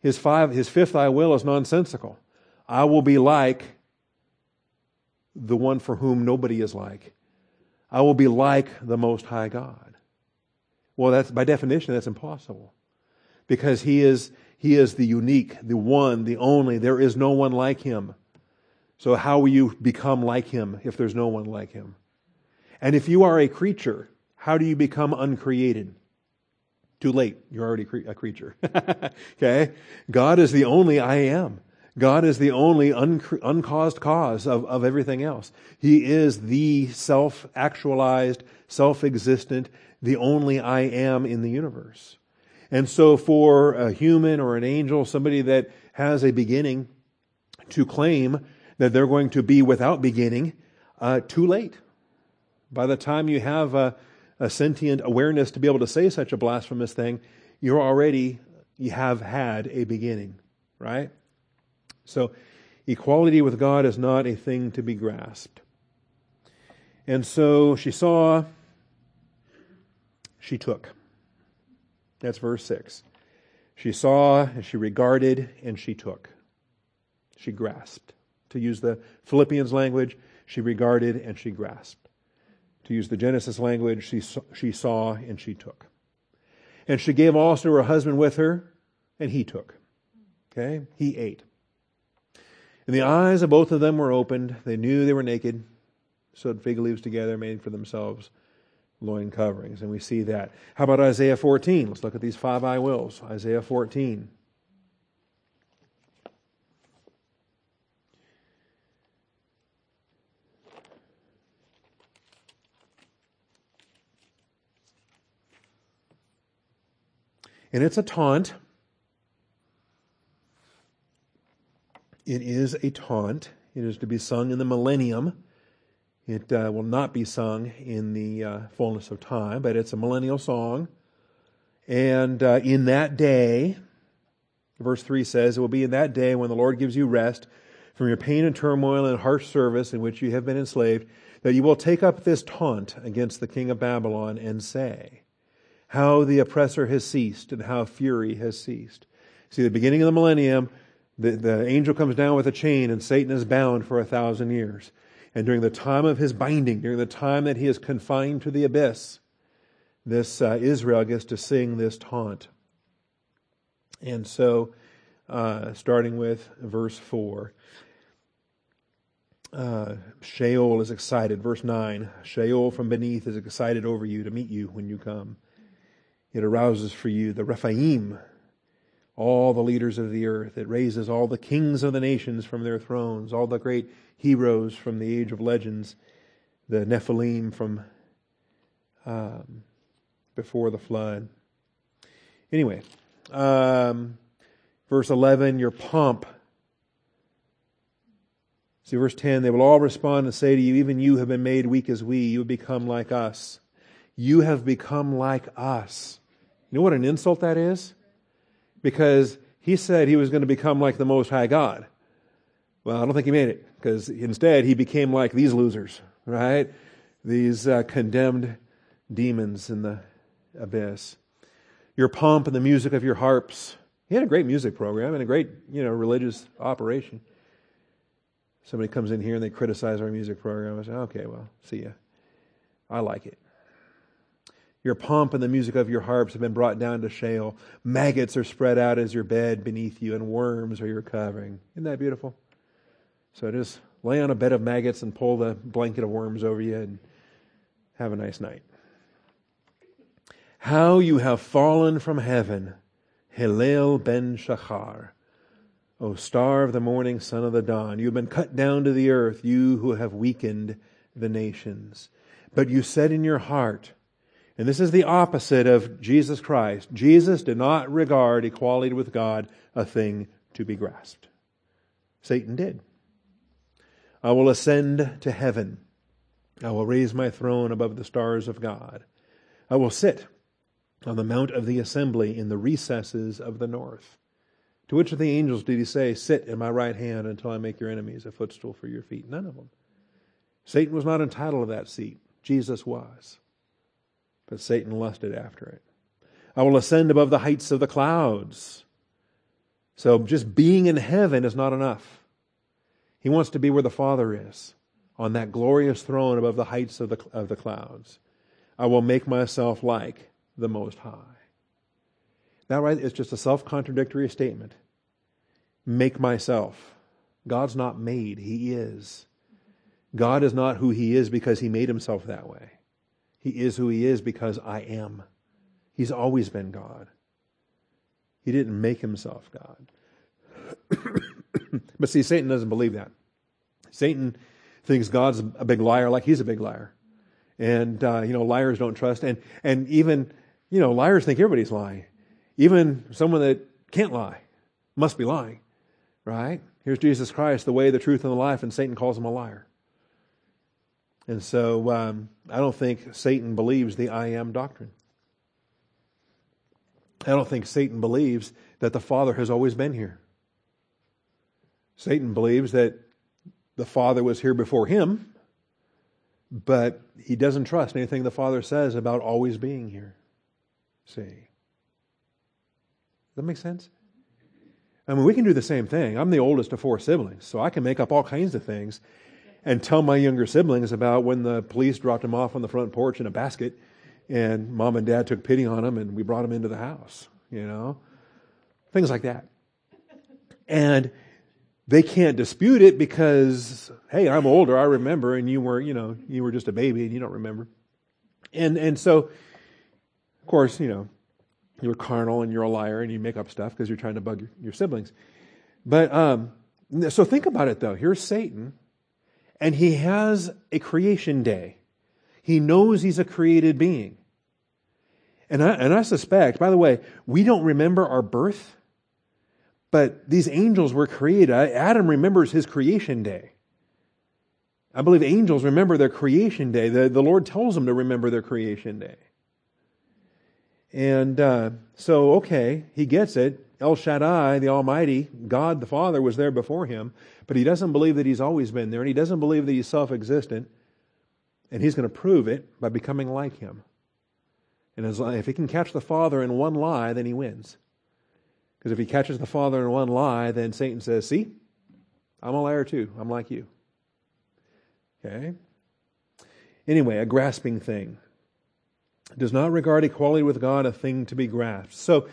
His, five, his fifth I will is nonsensical. I will be like the one for whom nobody is like. I will be like the Most High God. Well, that's, by definition, that's impossible. Because he is, he is the unique, the one, the only. There is no one like him. So, how will you become like him if there's no one like him? And if you are a creature, how do you become uncreated? Too late. You're already a creature. okay? God is the only I am. God is the only uncaused cause of, of everything else. He is the self actualized, self existent, the only I am in the universe. And so, for a human or an angel, somebody that has a beginning, to claim that they're going to be without beginning uh, too late. By the time you have a, a sentient awareness to be able to say such a blasphemous thing, you're already, you have had a beginning, right? So, equality with God is not a thing to be grasped. And so she saw, she took. That's verse 6. She saw, and she regarded, and she took. She grasped. To use the Philippians language, she regarded and she grasped. To use the Genesis language, she saw, she saw and she took. And she gave also her husband with her, and he took. Okay? He ate. And the eyes of both of them were opened. They knew they were naked, sewed fig leaves together, made for themselves loin coverings. And we see that. How about Isaiah 14? Let's look at these five I wills. Isaiah 14. And it's a taunt. It is a taunt. It is to be sung in the millennium. It uh, will not be sung in the uh, fullness of time, but it's a millennial song. And uh, in that day, Verse 3 says, It will be in that day when the Lord gives you rest from your pain and turmoil and harsh service in which you have been enslaved, that you will take up this taunt against the king of Babylon and say, How the oppressor has ceased and how fury has ceased. See, the beginning of the millennium, the, the angel comes down with a chain and Satan is bound for a thousand years. And during the time of his binding, during the time that he is confined to the abyss, this uh, Israel gets to sing this taunt. And so, uh, starting with verse 4, uh, Sheol is excited. Verse 9 Sheol from beneath is excited over you to meet you when you come. It arouses for you the Rephaim, all the leaders of the earth. It raises all the kings of the nations from their thrones, all the great heroes from the age of legends, the Nephilim from um, before the flood. Anyway, um, verse 11, your pomp. See, verse 10, they will all respond and say to you, Even you have been made weak as we. You have become like us. You have become like us. You know what an insult that is? Because he said he was going to become like the Most High God. Well, I don't think he made it, because instead he became like these losers, right? These uh, condemned demons in the abyss. Your pomp and the music of your harps. He had a great music program and a great, you know, religious operation. Somebody comes in here and they criticize our music program. I say, okay, well, see ya. I like it. Your pomp and the music of your harps have been brought down to Sheol. Maggots are spread out as your bed beneath you, and worms are your covering. Isn't that beautiful? So just lay on a bed of maggots and pull the blanket of worms over you and have a nice night. How you have fallen from heaven, Hillel ben Shachar. O star of the morning, son of the dawn. You have been cut down to the earth, you who have weakened the nations. But you said in your heart, and this is the opposite of Jesus Christ. Jesus did not regard equality with God a thing to be grasped. Satan did. I will ascend to heaven. I will raise my throne above the stars of God. I will sit on the mount of the assembly in the recesses of the north. To which of the angels did he say, Sit in my right hand until I make your enemies a footstool for your feet? None of them. Satan was not entitled to that seat. Jesus was. But Satan lusted after it. I will ascend above the heights of the clouds. So just being in heaven is not enough. He wants to be where the Father is, on that glorious throne above the heights of the, of the clouds. I will make myself like the Most High. That right is just a self contradictory statement. Make myself. God's not made, He is. God is not who He is because He made Himself that way. He is who He is because I am. He's always been God. He didn't make Himself God. but see, Satan doesn't believe that. Satan thinks God's a big liar like He's a big liar. And, uh, you know, liars don't trust. And, and even you know, liars think everybody's lying. Even someone that can't lie must be lying, right? Here's Jesus Christ, the way, the truth, and the life, and Satan calls him a liar. And so um, I don't think Satan believes the I am doctrine. I don't think Satan believes that the Father has always been here. Satan believes that the Father was here before him, but he doesn't trust anything the Father says about always being here. See? Does that make sense? I mean, we can do the same thing. I'm the oldest of four siblings, so I can make up all kinds of things and tell my younger siblings about when the police dropped him off on the front porch in a basket and mom and dad took pity on him and we brought him into the house, you know? Things like that. And they can't dispute it because, hey, I'm older, I remember, and you were, you know, you were just a baby and you don't remember. And, and so of course, you know, you're carnal and you're a liar and you make up stuff because you're trying to bug your, your siblings. But um, so think about it though. Here's Satan, and he has a creation day. He knows he's a created being. And I, and I suspect, by the way, we don't remember our birth, but these angels were created. Adam remembers his creation day. I believe angels remember their creation day. The, the Lord tells them to remember their creation day. And uh, so, okay, he gets it. El Shaddai, the Almighty, God the Father, was there before him, but he doesn't believe that he's always been there, and he doesn't believe that he's self existent, and he's going to prove it by becoming like him. And as, if he can catch the Father in one lie, then he wins. Because if he catches the Father in one lie, then Satan says, See, I'm a liar too. I'm like you. Okay? Anyway, a grasping thing. Does not regard equality with God a thing to be grasped. So,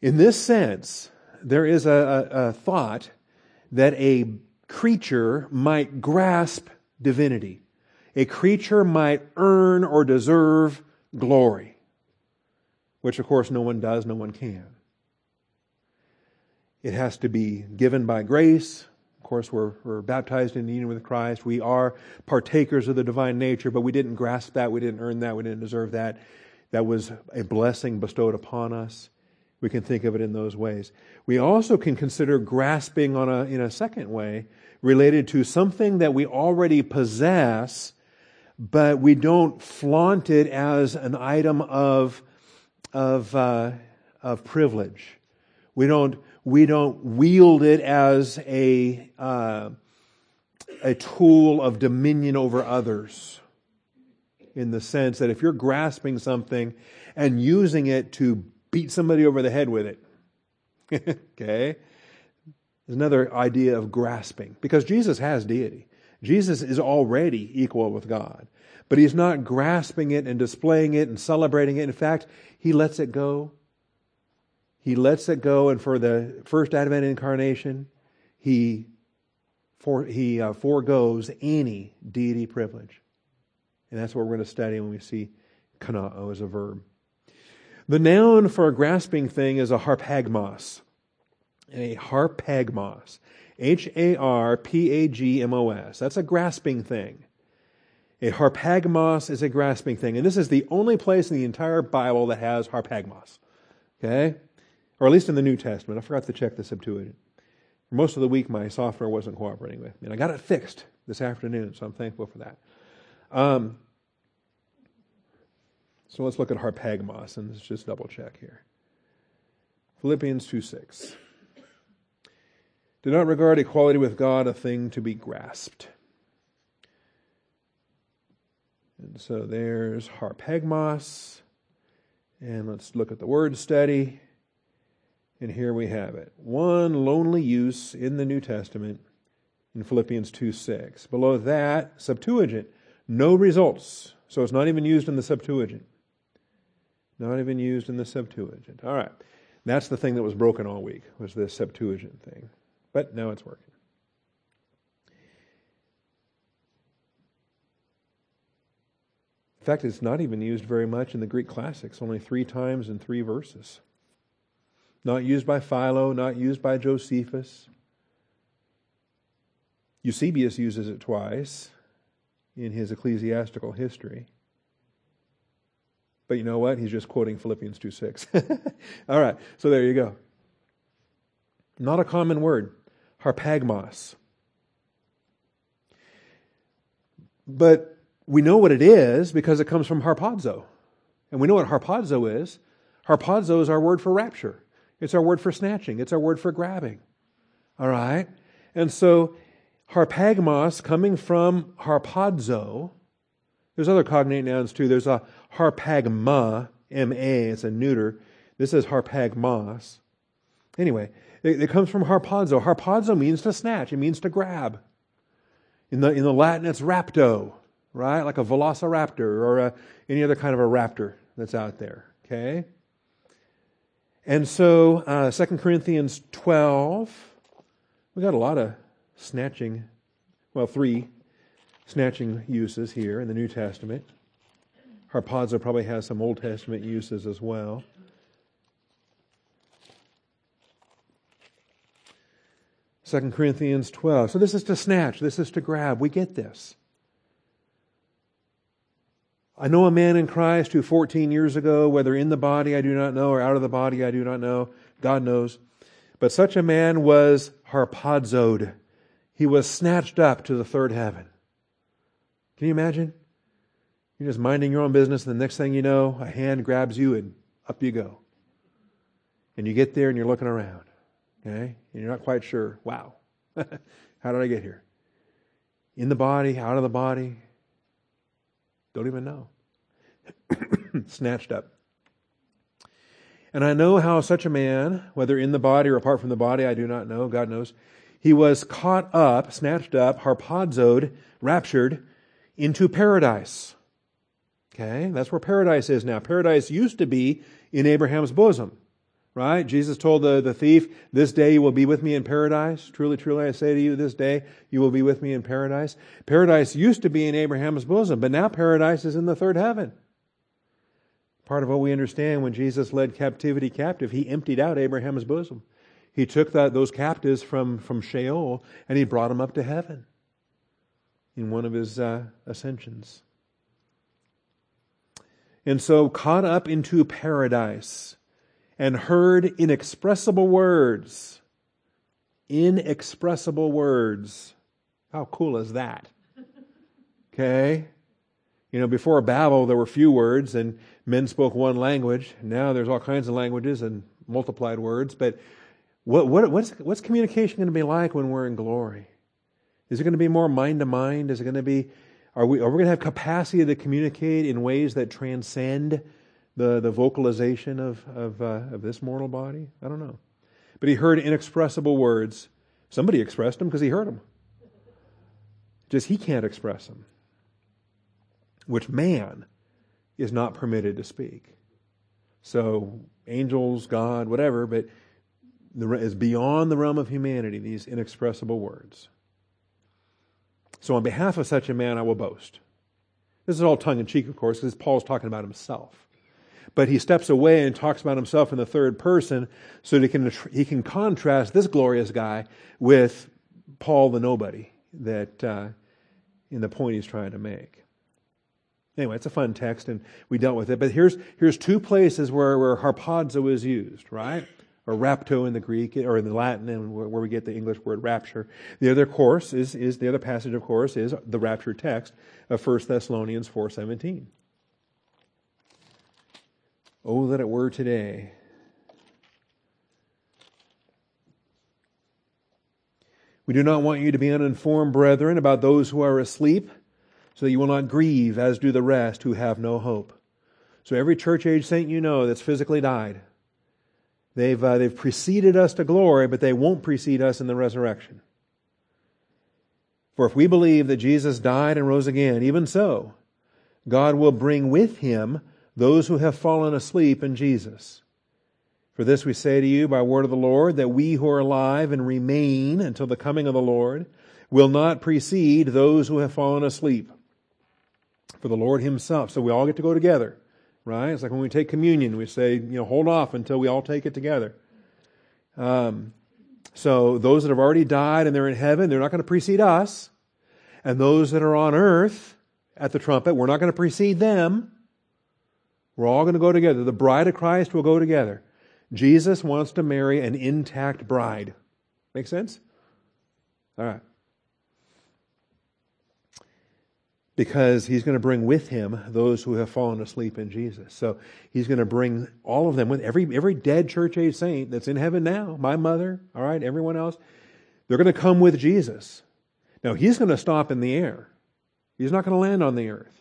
in this sense, there is a, a, a thought that a creature might grasp divinity. A creature might earn or deserve glory, which of course no one does, no one can. It has to be given by grace. Of course, we're, we're baptized in union with Christ. We are partakers of the divine nature, but we didn't grasp that. We didn't earn that. We didn't deserve that. That was a blessing bestowed upon us. We can think of it in those ways. We also can consider grasping on a, in a second way related to something that we already possess, but we don't flaunt it as an item of, of, uh, of privilege. We don't, we don't wield it as a, uh, a tool of dominion over others. In the sense that if you're grasping something and using it to beat somebody over the head with it, okay? There's another idea of grasping. Because Jesus has deity. Jesus is already equal with God. But he's not grasping it and displaying it and celebrating it. In fact, he lets it go he lets it go, and for the first Advent incarnation, he, for, he uh, foregoes any deity privilege. And that's what we're going to study when we see kenoo as a verb. The noun for a grasping thing is a harpagmos. A harpagmos. H A R P A G M O S. That's a grasping thing. A harpagmos is a grasping thing. And this is the only place in the entire Bible that has harpagmos. Okay? Or at least in the New Testament. I forgot to check the Septuagint. For most of the week, my software wasn't cooperating with me, and I got it fixed this afternoon, so I'm thankful for that. Um, so let's look at harpagmos, and let's just double check here. Philippians 2 6. Do not regard equality with God a thing to be grasped. And so there's harpagmos. And let's look at the word study. And here we have it. One lonely use in the New Testament in Philippians 2 6. Below that, Septuagint, no results. So it's not even used in the Septuagint. Not even used in the Septuagint. All right. That's the thing that was broken all week, was this Septuagint thing. But now it's working. In fact, it's not even used very much in the Greek classics, only three times in three verses. Not used by Philo, not used by Josephus. Eusebius uses it twice in his ecclesiastical history. But you know what? He's just quoting Philippians 2 6. All right, so there you go. Not a common word, harpagmos. But we know what it is because it comes from harpazo. And we know what harpazo is. Harpazo is our word for rapture. It's our word for snatching, it's our word for grabbing. All right? And so, harpagmos coming from harpazo, there's other cognate nouns too. There's a harpagma, M A, it's a neuter. This is harpagmos. Anyway, it, it, comes from harpazo. Harpazo means to snatch, it means to grab. In the, in the Latin, it's rapto, right? Like a velociraptor or a, any other kind of a raptor that's out there. Okay? And so, uh, 2 Corinthians 12, we got a lot of snatching, well, three snatching uses here in the New Testament. Harpazo probably has some Old Testament uses as well. Second Corinthians 12. So this is to snatch, this is to grab. We get this. I know a man in Christ who 14 years ago, whether in the body I do not know or out of the body I do not know, God knows. But such a man was harpazoed. He was snatched up to the third heaven. Can you imagine? You're just minding your own business, and the next thing you know, a hand grabs you and up you go. And you get there and you're looking around, okay? And you're not quite sure, wow, how did I get here? In the body, out of the body, don't even know. Snatched up. And I know how such a man, whether in the body or apart from the body, I do not know, God knows, he was caught up, snatched up, harpazoed, raptured into paradise. Okay, that's where paradise is now. Paradise used to be in Abraham's bosom, right? Jesus told the, the thief, This day you will be with me in paradise. Truly, truly, I say to you, this day you will be with me in paradise. Paradise used to be in Abraham's bosom, but now paradise is in the third heaven. Part of what we understand when Jesus led captivity captive, he emptied out Abraham's bosom. He took that, those captives from, from Sheol and he brought them up to heaven in one of his uh, ascensions. And so, caught up into paradise and heard inexpressible words. Inexpressible words. How cool is that? Okay? You know, before Babel, there were few words and men spoke one language. Now there's all kinds of languages and multiplied words. But what, what, what's, what's communication going to be like when we're in glory? Is it going to be more mind to mind? Is it going to be, are we, are we going to have capacity to communicate in ways that transcend the, the vocalization of, of, uh, of this mortal body? I don't know. But he heard inexpressible words. Somebody expressed them because he heard them. Just he can't express them which man is not permitted to speak. So, angels, God, whatever, but is beyond the realm of humanity, these inexpressible words. So, on behalf of such a man, I will boast. This is all tongue in cheek, of course, because Paul's talking about himself. But he steps away and talks about himself in the third person so that he can, he can contrast this glorious guy with Paul the nobody that uh, in the point he's trying to make. Anyway, it's a fun text, and we dealt with it. But here's, here's two places where, where harpazo is used, right? Or rapto in the Greek, or in the Latin, and where, we get the English word rapture. The other course is, is the other passage, of course, is the rapture text of 1 Thessalonians 4.17. Oh, that it were today. We do not want you to be uninformed, brethren, about those who are asleep so that you will not grieve as do the rest who have no hope. So every church age saint you know that's physically died, they've, uh, they've preceded us to glory, but they won't precede us in the resurrection. For if we believe that Jesus died and rose again, even so, God will bring with him those who have fallen asleep in Jesus. For this we say to you by word of the Lord, that we who are alive and remain until the coming of the Lord will not precede those who have fallen asleep for the Lord Himself. So we all get to go together, right? It's like when we take communion, we say, you know, hold off until we all take it together. Um, so those that have already died and they're in heaven, they're not going to precede us. And those that are on earth at the trumpet, we're not going to precede them. We're all going to go together. The bride of Christ will go together. Jesus wants to marry an intact bride. Make sense? All right. because he's going to bring with him those who have fallen asleep in Jesus. So he's going to bring all of them with every every dead church age saint that's in heaven now, my mother, all right, everyone else, they're going to come with Jesus. Now he's going to stop in the air. He's not going to land on the earth.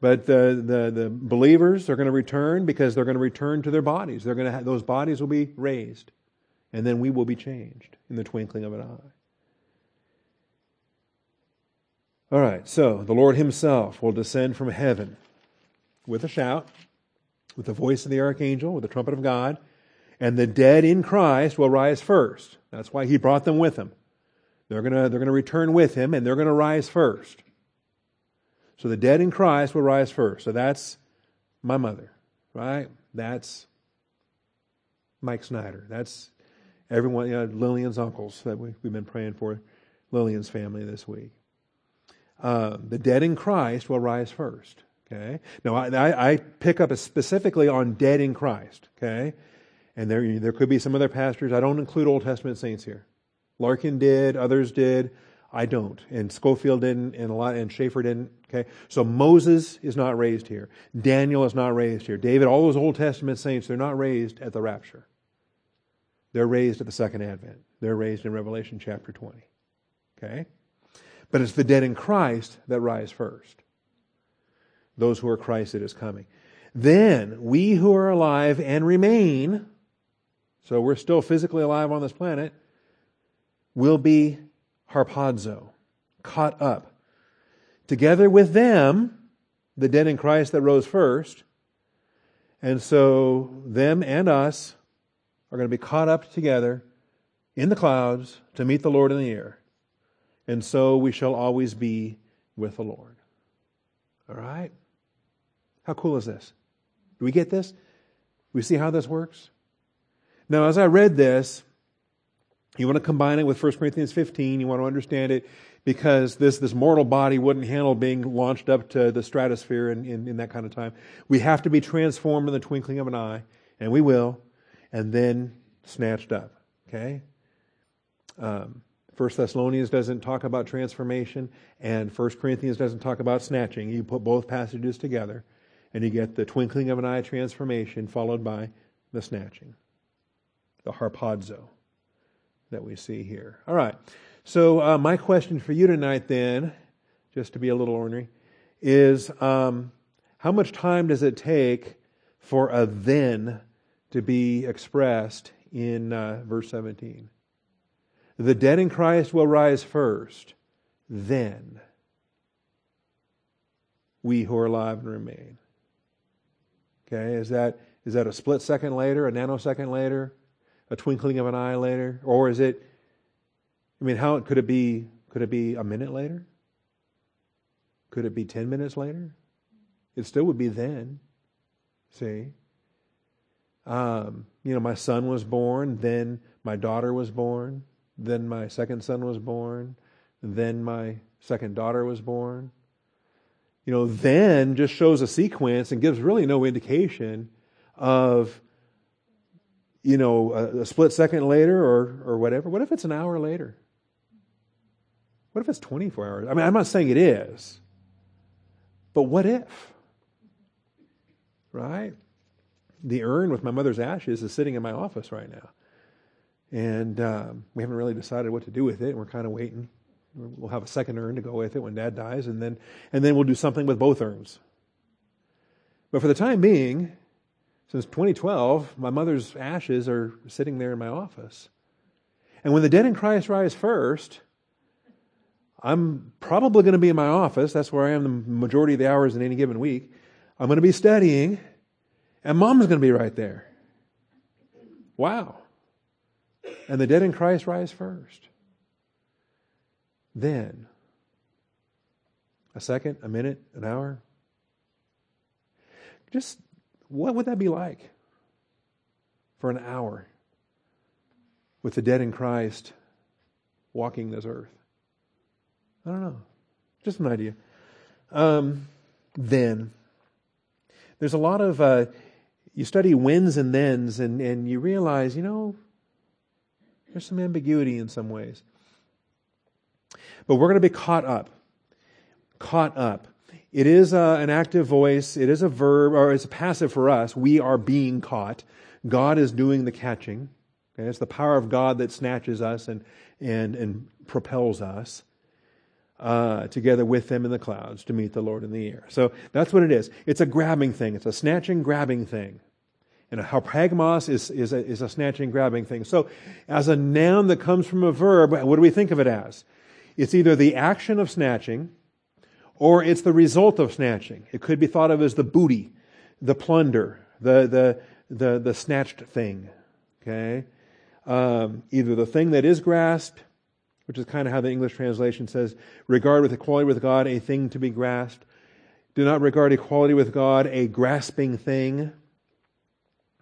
But the, the, the believers are going to return because they're going to return to their bodies. They're going to have, those bodies will be raised. And then we will be changed in the twinkling of an eye. All right, so the Lord Himself will descend from heaven with a shout, with the voice of the archangel, with the trumpet of God, and the dead in Christ will rise first. That's why He brought them with Him. They're going to they're going to return with Him, and they're going to rise first. So the dead in Christ will rise first. So that's my mother, right? That's Mike Snyder. That's everyone, you know, Lillian's uncles that we, we've been praying for, Lillian's family this week. Uh, the dead in Christ will rise first. Okay. Now I, I pick up specifically on dead in Christ. Okay. And there, there could be some other pastors. I don't include Old Testament saints here. Larkin did, others did. I don't. And Scofield didn't, and a lot, and Chafer didn't. Okay. So Moses is not raised here. Daniel is not raised here. David, all those Old Testament saints, they're not raised at the rapture. They're raised at the second advent. They're raised in Revelation chapter 20. Okay? But it's the dead in Christ that rise first. Those who are Christ that is coming. Then we who are alive and remain, so we're still physically alive on this planet, will be harpazo, caught up. Together with them, the dead in Christ that rose first. And so them and us are going to be caught up together in the clouds to meet the Lord in the air. And so we shall always be with the Lord. All right? How cool is this? Do we get this? We see how this works? Now, as I read this, you want to combine it with 1 Corinthians 15. You want to understand it because this, this mortal body wouldn't handle being launched up to the stratosphere in, in, in that kind of time. We have to be transformed in the twinkling of an eye, and we will, and then snatched up. Okay? Um, 1 Thessalonians doesn't talk about transformation, and 1 Corinthians doesn't talk about snatching. You put both passages together, and you get the twinkling of an eye transformation followed by the snatching, the harpazo that we see here. All right. So, uh, my question for you tonight, then, just to be a little ornery, is um, how much time does it take for a then to be expressed in uh, verse 17? The dead in Christ will rise first, then we who are alive and remain. Okay, is that is that a split second later, a nanosecond later, a twinkling of an eye later, or is it? I mean, how could it be? Could it be a minute later? Could it be ten minutes later? It still would be then. See. Um, you know, my son was born, then my daughter was born, then my second son was born, then my second daughter was born you know, then just shows a sequence and gives really no indication of, you know, a, a, split second later or, or whatever. What if it's an hour later? What if it's 24 hours? I mean, I'm not saying it is, but what if? Right? The urn with my mother's ashes is sitting in my office right now. And um, we haven't really decided what to do with it. We're kind of waiting. We'll have a second urn to go with it when dad dies, and then, and then we'll do something with both urns. But for the time being, since 2012, my mother's ashes are sitting there in my office. And when the dead in Christ rise first, I'm probably going to be in my office. That's where I am the majority of the hours in any given week. I'm going to be studying, and mom's going to be right there. Wow. And the dead in Christ rise first then? A second, a minute, an hour? Just what would that be like for an hour with the dead in Christ walking this earth? I don't know. Just an idea. Um, then, there's a lot of, uh, you study whens and thens, and, and you realize, you know, there's some ambiguity in some ways. But we're going to be caught up. Caught up. It is uh, an active voice. It is a verb, or it's a passive for us. We are being caught. God is doing the catching. Okay? It's the power of God that snatches us and, and, and propels us uh, together with them in the clouds to meet the Lord in the air. So that's what it is. It's a grabbing thing. It's a snatching, grabbing thing. And a harpagmos is, is, a, is a snatching, grabbing thing. So as a noun that comes from a verb, what do we think of it as? It's either the action of snatching or it's the result of snatching. It could be thought of as the booty, the plunder, the, the, the, the snatched thing. Okay? Um, either the thing that is grasped, which is kind of how the English translation says, regard with equality with God a thing to be grasped. Do not regard equality with God a grasping thing,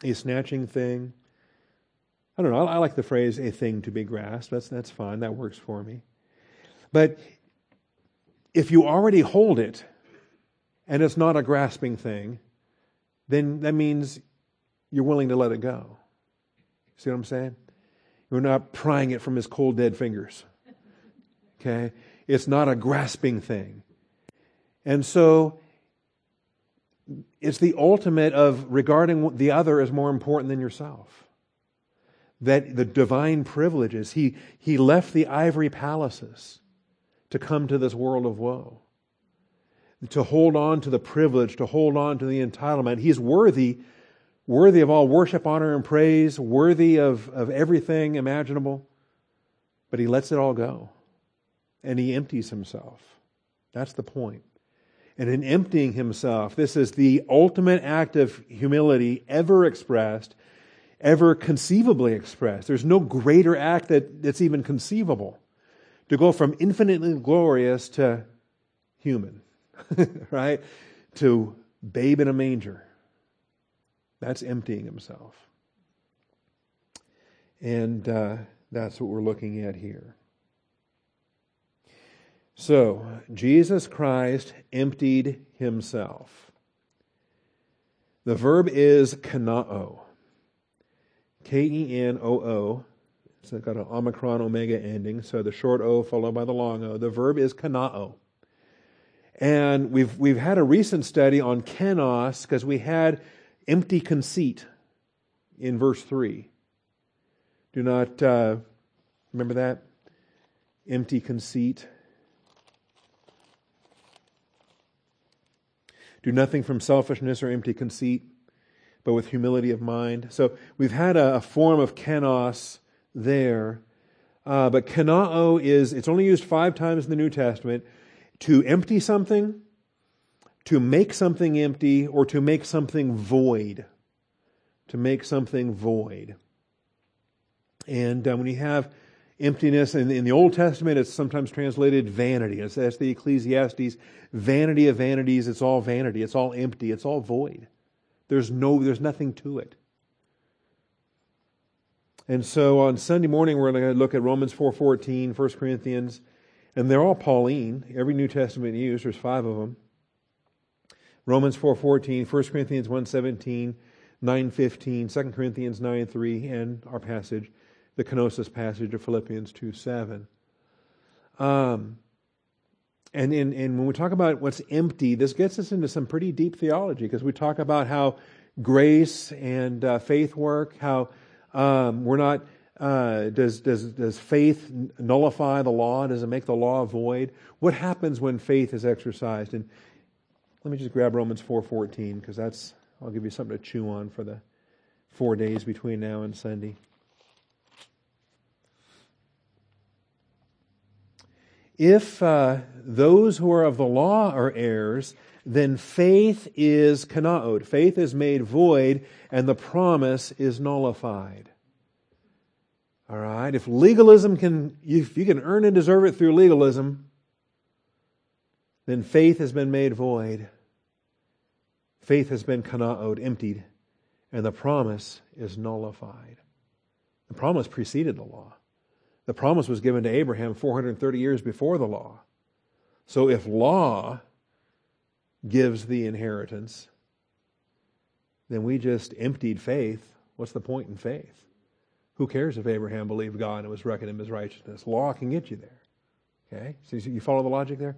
a snatching thing. I don't know. I, I like the phrase a thing to be grasped. That's, that's fine. That works for me. But if you already hold it and it's not a grasping thing, then that means you're willing to let it go. See what I'm saying? You're not prying it from his cold, dead fingers. Okay? It's not a grasping thing. And so it's the ultimate of regarding the other as more important than yourself. That the divine privileges, he, he left the ivory palaces to come to this world of woe. To hold on to the privilege, to hold on to the entitlement. He's worthy, worthy of all worship, honor, and praise, worthy of, of everything imaginable. But he lets it all go. And he empties himself. That's the point. and in emptying himself. This is the ultimate act of humility ever expressed, ever conceivably expressed. There's no greater act that, that's even conceivable. To go from infinitely glorious to human, right? To babe in a manger. That's emptying himself. And uh, that's what we're looking at here. So, Jesus Christ emptied himself. The verb is kenoo. K E N O O. It's got an omicron omega ending, so the short O followed by the long O. The verb is kenoo. And we've, we've had a recent study on kenos because we had empty conceit in verse 3. Do not uh, remember that? Empty conceit. Do nothing from selfishness or empty conceit, but with humility of mind. So we've had a, a form of kenos there. Uh, but kenoo is, it's only used five times in the New Testament to empty something, to make something empty, or to make something void. To make something void. And uh, when you have emptiness. In, in the Old Testament, it's sometimes translated vanity. It's, that's the Ecclesiastes. Vanity of vanities. It's all vanity. It's all empty. It's all void. There's no, there's nothing to it. And so on Sunday morning, we're going to look at Romans 4.14, 1 Corinthians, and they're all Pauline. Every New Testament used, there's five of them. Romans 4.14, 1 Corinthians 1.17, 9.15, 2 Corinthians 9.3, and our passage the kenosis passage of Philippians 2 7. Um, and, and when we talk about what's empty, this gets us into some pretty deep theology because we talk about how grace and uh, faith work, how um, we're not, uh, does, does, does faith nullify the law? Does it make the law void? What happens when faith is exercised? And let me just grab Romans 4.14 because that's, I'll give you something to chew on for the four days between now and Sunday. If uh, those who are of the law are heirs, then faith is kanaod. Faith is made void, and the promise is nullified. All right? If legalism can, if you can earn and deserve it through legalism, then faith has been made void. Faith has been kanaod, emptied, and the promise is nullified. The promise preceded the law. The promise was given to Abraham 430 years before the law. So if law gives the inheritance, then we just emptied faith. What's the point in faith? Who cares if Abraham believed God and was reckoned him as righteousness? Law can get you there. Okay? So you follow the logic there?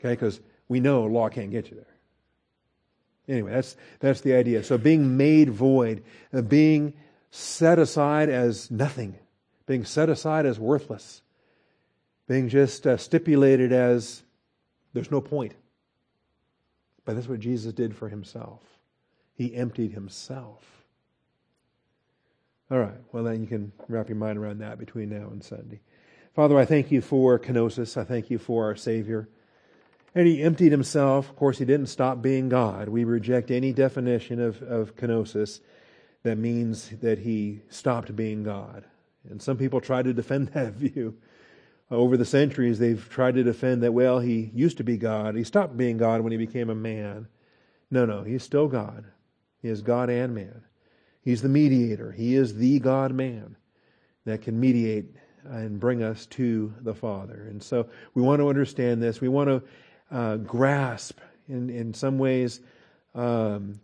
Okay, because we know law can't get you there. Anyway, that's, that's the idea. So being made void, uh, being set aside as nothing being set aside as worthless, being just uh, stipulated as there's no point. But that's what Jesus did for himself. He emptied himself. All right, well, then you can wrap your mind around that between now and Sunday. Father, I thank you for kenosis. I thank you for our Savior. And he emptied himself. Of course, he didn't stop being God. We reject any definition of, of kenosis that means that he stopped being God. And some people try to defend that view. Over the centuries, they've tried to defend that, well, he used to be God. He stopped being God when he became a man. No, no, he's still God. He is God and man. He's the mediator. He is the God man that can mediate and bring us to the Father. And so we want to understand this. We want to uh, grasp, in, in some ways, um,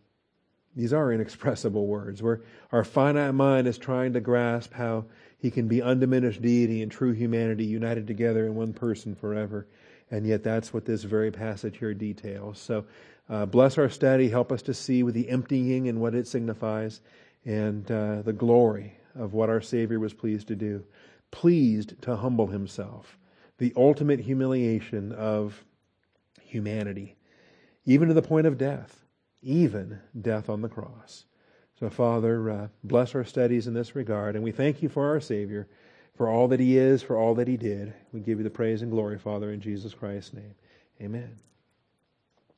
These are inexpressible words where our finite mind is trying to grasp how he can be undiminished deity and true humanity united together in one person forever. And yet that's what this very passage here details. So uh, bless our study. Help us to see with the emptying and what it signifies and uh, the glory of what our Savior was pleased to do. Pleased to humble himself. The ultimate humiliation of humanity, even to the point of death, even death on the cross. So, Father, uh, bless our studies in this regard, and we thank you for our Savior, for all that He is, for all that He did. We give you the praise and glory, Father, in Jesus Christ's name. Amen.